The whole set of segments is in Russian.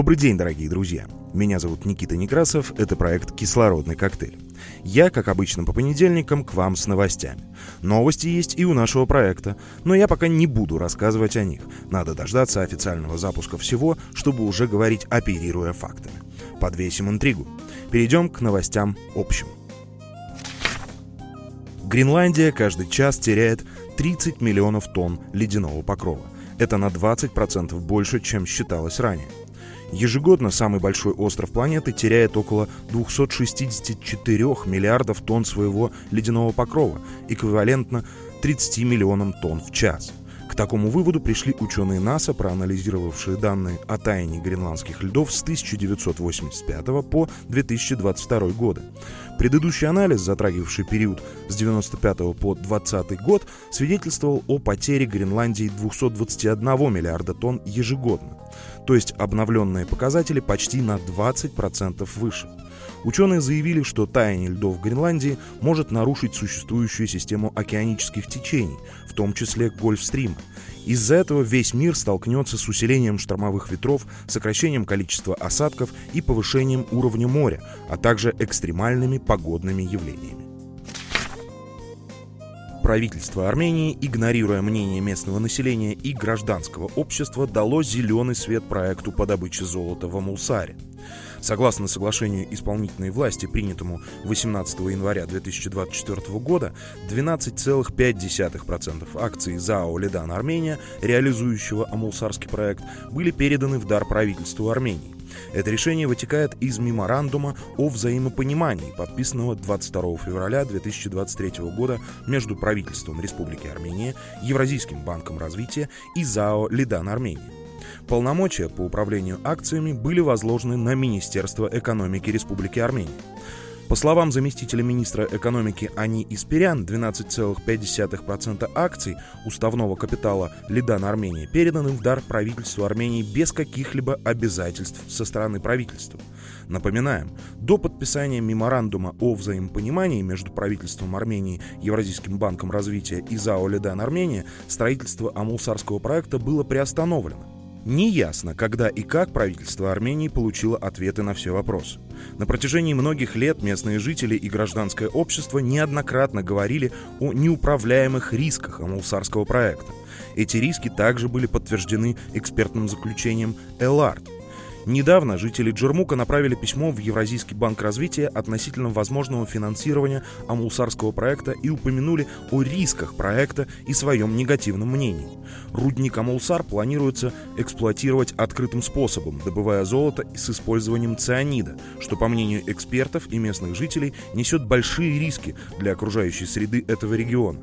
Добрый день, дорогие друзья. Меня зовут Никита Некрасов, это проект «Кислородный коктейль». Я, как обычно по понедельникам, к вам с новостями. Новости есть и у нашего проекта, но я пока не буду рассказывать о них. Надо дождаться официального запуска всего, чтобы уже говорить, оперируя фактами. Подвесим интригу. Перейдем к новостям общим. Гренландия каждый час теряет 30 миллионов тонн ледяного покрова. Это на 20% больше, чем считалось ранее. Ежегодно самый большой остров планеты теряет около 264 миллиардов тонн своего ледяного покрова, эквивалентно 30 миллионам тонн в час. Такому выводу пришли ученые НАСА, проанализировавшие данные о таянии гренландских льдов с 1985 по 2022 годы. Предыдущий анализ, затрагивавший период с 1995 по 2020 год, свидетельствовал о потере Гренландии 221 миллиарда тонн ежегодно. То есть обновленные показатели почти на 20% выше. Ученые заявили, что таяние льдов Гренландии может нарушить существующую систему океанических течений, в том числе Гольфстрим. Из-за этого весь мир столкнется с усилением штормовых ветров, сокращением количества осадков и повышением уровня моря, а также экстремальными погодными явлениями. Правительство Армении, игнорируя мнение местного населения и гражданского общества, дало зеленый свет проекту по добыче золота в Амулсаре. Согласно соглашению исполнительной власти, принятому 18 января 2024 года, 12,5% акций ЗАО «Ледан Армения», реализующего Амулсарский проект, были переданы в дар правительству Армении. Это решение вытекает из меморандума о взаимопонимании, подписанного 22 февраля 2023 года между правительством Республики Армения, Евразийским банком развития и ЗАО «Лидан Армения». Полномочия по управлению акциями были возложены на Министерство экономики Республики Армения. По словам заместителя министра экономики Ани Испирян, 12,5% акций уставного капитала Лидан Армении переданы в дар правительству Армении без каких-либо обязательств со стороны правительства. Напоминаем, до подписания меморандума о взаимопонимании между правительством Армении, Евразийским банком развития и ЗАО «Лидан Армения» строительство Амулсарского проекта было приостановлено. Неясно, когда и как правительство Армении получило ответы на все вопросы. На протяжении многих лет местные жители и гражданское общество неоднократно говорили о неуправляемых рисках Амулсарского проекта. Эти риски также были подтверждены экспертным заключением «Элард», Недавно жители Джермука направили письмо в Евразийский банк развития относительно возможного финансирования Амулсарского проекта и упомянули о рисках проекта и своем негативном мнении. Рудник Амулсар планируется эксплуатировать открытым способом, добывая золото с использованием цианида, что, по мнению экспертов и местных жителей, несет большие риски для окружающей среды этого региона.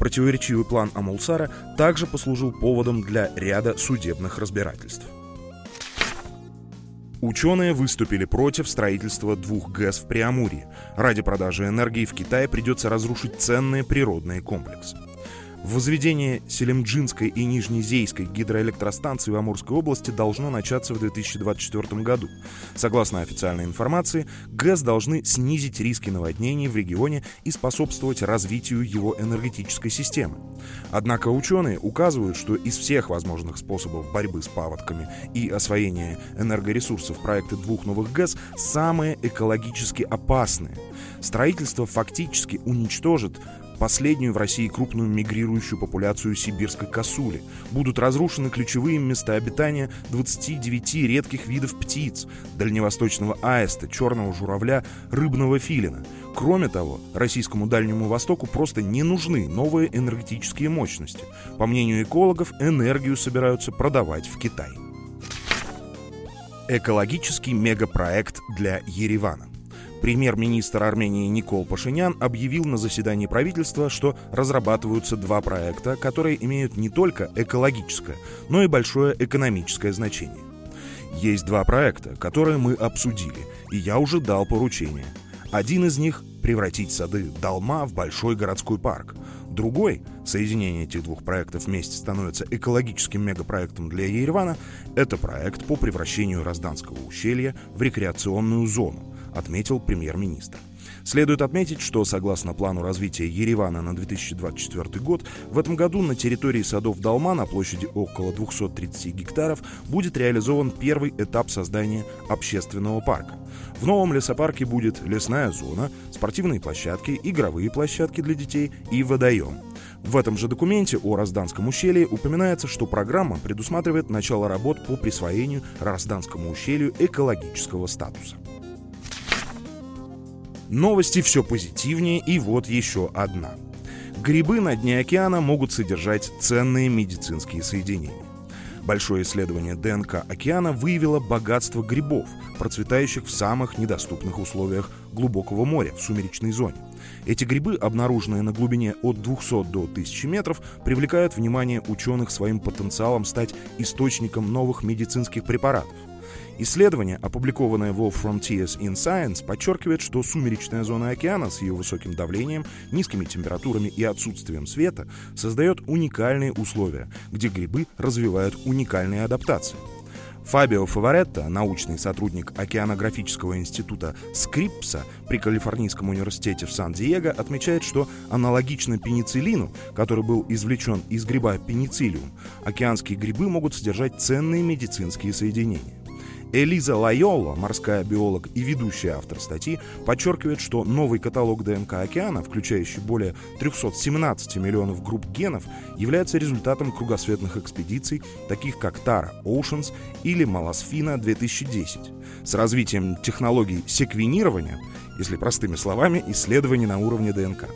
Противоречивый план Амулсара также послужил поводом для ряда судебных разбирательств. Ученые выступили против строительства двух ГЭС в Преамурье. Ради продажи энергии в Китае придется разрушить ценные природные комплексы. Возведение Селимджинской и Нижнезейской гидроэлектростанций в Амурской области должно начаться в 2024 году. Согласно официальной информации, ГЭС должны снизить риски наводнений в регионе и способствовать развитию его энергетической системы. Однако ученые указывают, что из всех возможных способов борьбы с паводками и освоения энергоресурсов проекты двух новых ГЭС самые экологически опасные. Строительство фактически уничтожит последнюю в России крупную мигрирующую популяцию сибирской косули. Будут разрушены ключевые места обитания 29 редких видов птиц, дальневосточного аиста, черного журавля, рыбного филина. Кроме того, российскому Дальнему Востоку просто не нужны новые энергетические мощности. По мнению экологов, энергию собираются продавать в Китай. Экологический мегапроект для Еревана. Премьер-министр Армении Никол Пашинян объявил на заседании правительства, что разрабатываются два проекта, которые имеют не только экологическое, но и большое экономическое значение. Есть два проекта, которые мы обсудили, и я уже дал поручение. Один из них — превратить сады Далма в большой городской парк. Другой, соединение этих двух проектов вместе становится экологическим мегапроектом для Еревана, это проект по превращению Розданского ущелья в рекреационную зону, отметил премьер-министр. Следует отметить, что согласно плану развития Еревана на 2024 год, в этом году на территории садов Далма на площади около 230 гектаров будет реализован первый этап создания общественного парка. В новом лесопарке будет лесная зона, спортивные площадки, игровые площадки для детей и водоем. В этом же документе о Разданском ущелье упоминается, что программа предусматривает начало работ по присвоению Разданскому ущелью экологического статуса. Новости все позитивнее, и вот еще одна. Грибы на дне океана могут содержать ценные медицинские соединения. Большое исследование ДНК океана выявило богатство грибов, процветающих в самых недоступных условиях глубокого моря, в сумеречной зоне. Эти грибы, обнаруженные на глубине от 200 до 1000 метров, привлекают внимание ученых своим потенциалом стать источником новых медицинских препаратов. Исследование, опубликованное в Frontiers in Science, подчеркивает, что сумеречная зона океана с ее высоким давлением, низкими температурами и отсутствием света создает уникальные условия, где грибы развивают уникальные адаптации. Фабио Фаворетто, научный сотрудник Океанографического института Скрипса при Калифорнийском университете в Сан-Диего, отмечает, что аналогично пенициллину, который был извлечен из гриба пенициллиум, океанские грибы могут содержать ценные медицинские соединения. Элиза Лайола, морская биолог и ведущий автор статьи, подчеркивает, что новый каталог ДНК океана, включающий более 317 миллионов групп генов, является результатом кругосветных экспедиций, таких как Тара Oceans или Маласфина 2010. С развитием технологий секвенирования, если простыми словами, исследований на уровне ДНК,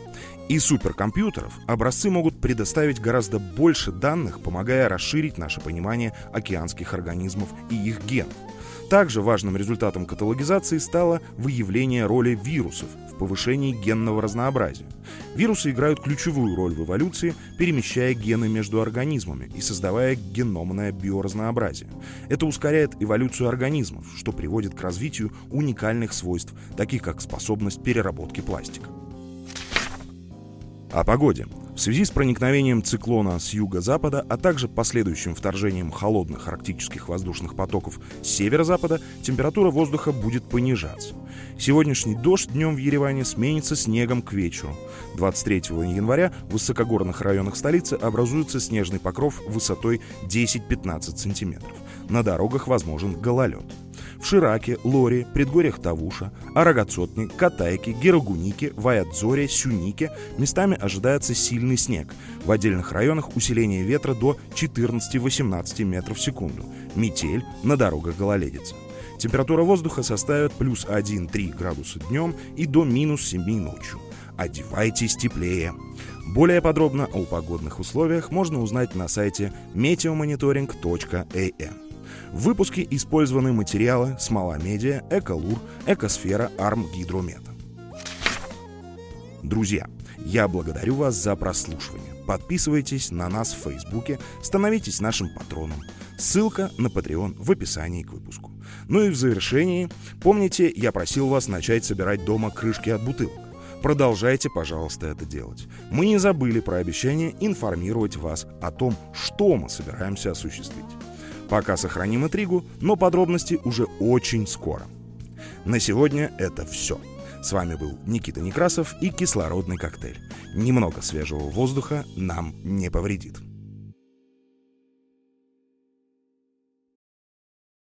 и суперкомпьютеров образцы могут предоставить гораздо больше данных, помогая расширить наше понимание океанских организмов и их генов. Также важным результатом каталогизации стало выявление роли вирусов в повышении генного разнообразия. Вирусы играют ключевую роль в эволюции, перемещая гены между организмами и создавая геномное биоразнообразие. Это ускоряет эволюцию организмов, что приводит к развитию уникальных свойств, таких как способность переработки пластика. О погоде. В связи с проникновением циклона с юго-запада, а также последующим вторжением холодных арктических воздушных потоков с северо-запада, температура воздуха будет понижаться. Сегодняшний дождь днем в Ереване сменится снегом к вечеру. 23 января в высокогорных районах столицы образуется снежный покров высотой 10-15 сантиметров. На дорогах возможен гололед. В Шираке, Лоре, предгорьях Тавуша, Арагацотне, Катайке, Герагунике, Ваядзоре, Сюнике местами ожидается сильный снег. В отдельных районах усиление ветра до 14-18 метров в секунду. Метель, на дорогах гололедица. Температура воздуха составит плюс 1-3 градуса днем и до минус 7 ночью. Одевайтесь теплее. Более подробно о погодных условиях можно узнать на сайте meteomonitoring.am. В выпуске использованы материалы Смола Медиа, Эколур, Экосфера, Арм Гидромета. Друзья, я благодарю вас за прослушивание. Подписывайтесь на нас в Фейсбуке, становитесь нашим патроном. Ссылка на Patreon в описании к выпуску. Ну и в завершении, помните, я просил вас начать собирать дома крышки от бутылок. Продолжайте, пожалуйста, это делать. Мы не забыли про обещание информировать вас о том, что мы собираемся осуществить. Пока сохраним интригу, но подробности уже очень скоро. На сегодня это все. С вами был Никита Некрасов и кислородный коктейль. Немного свежего воздуха нам не повредит.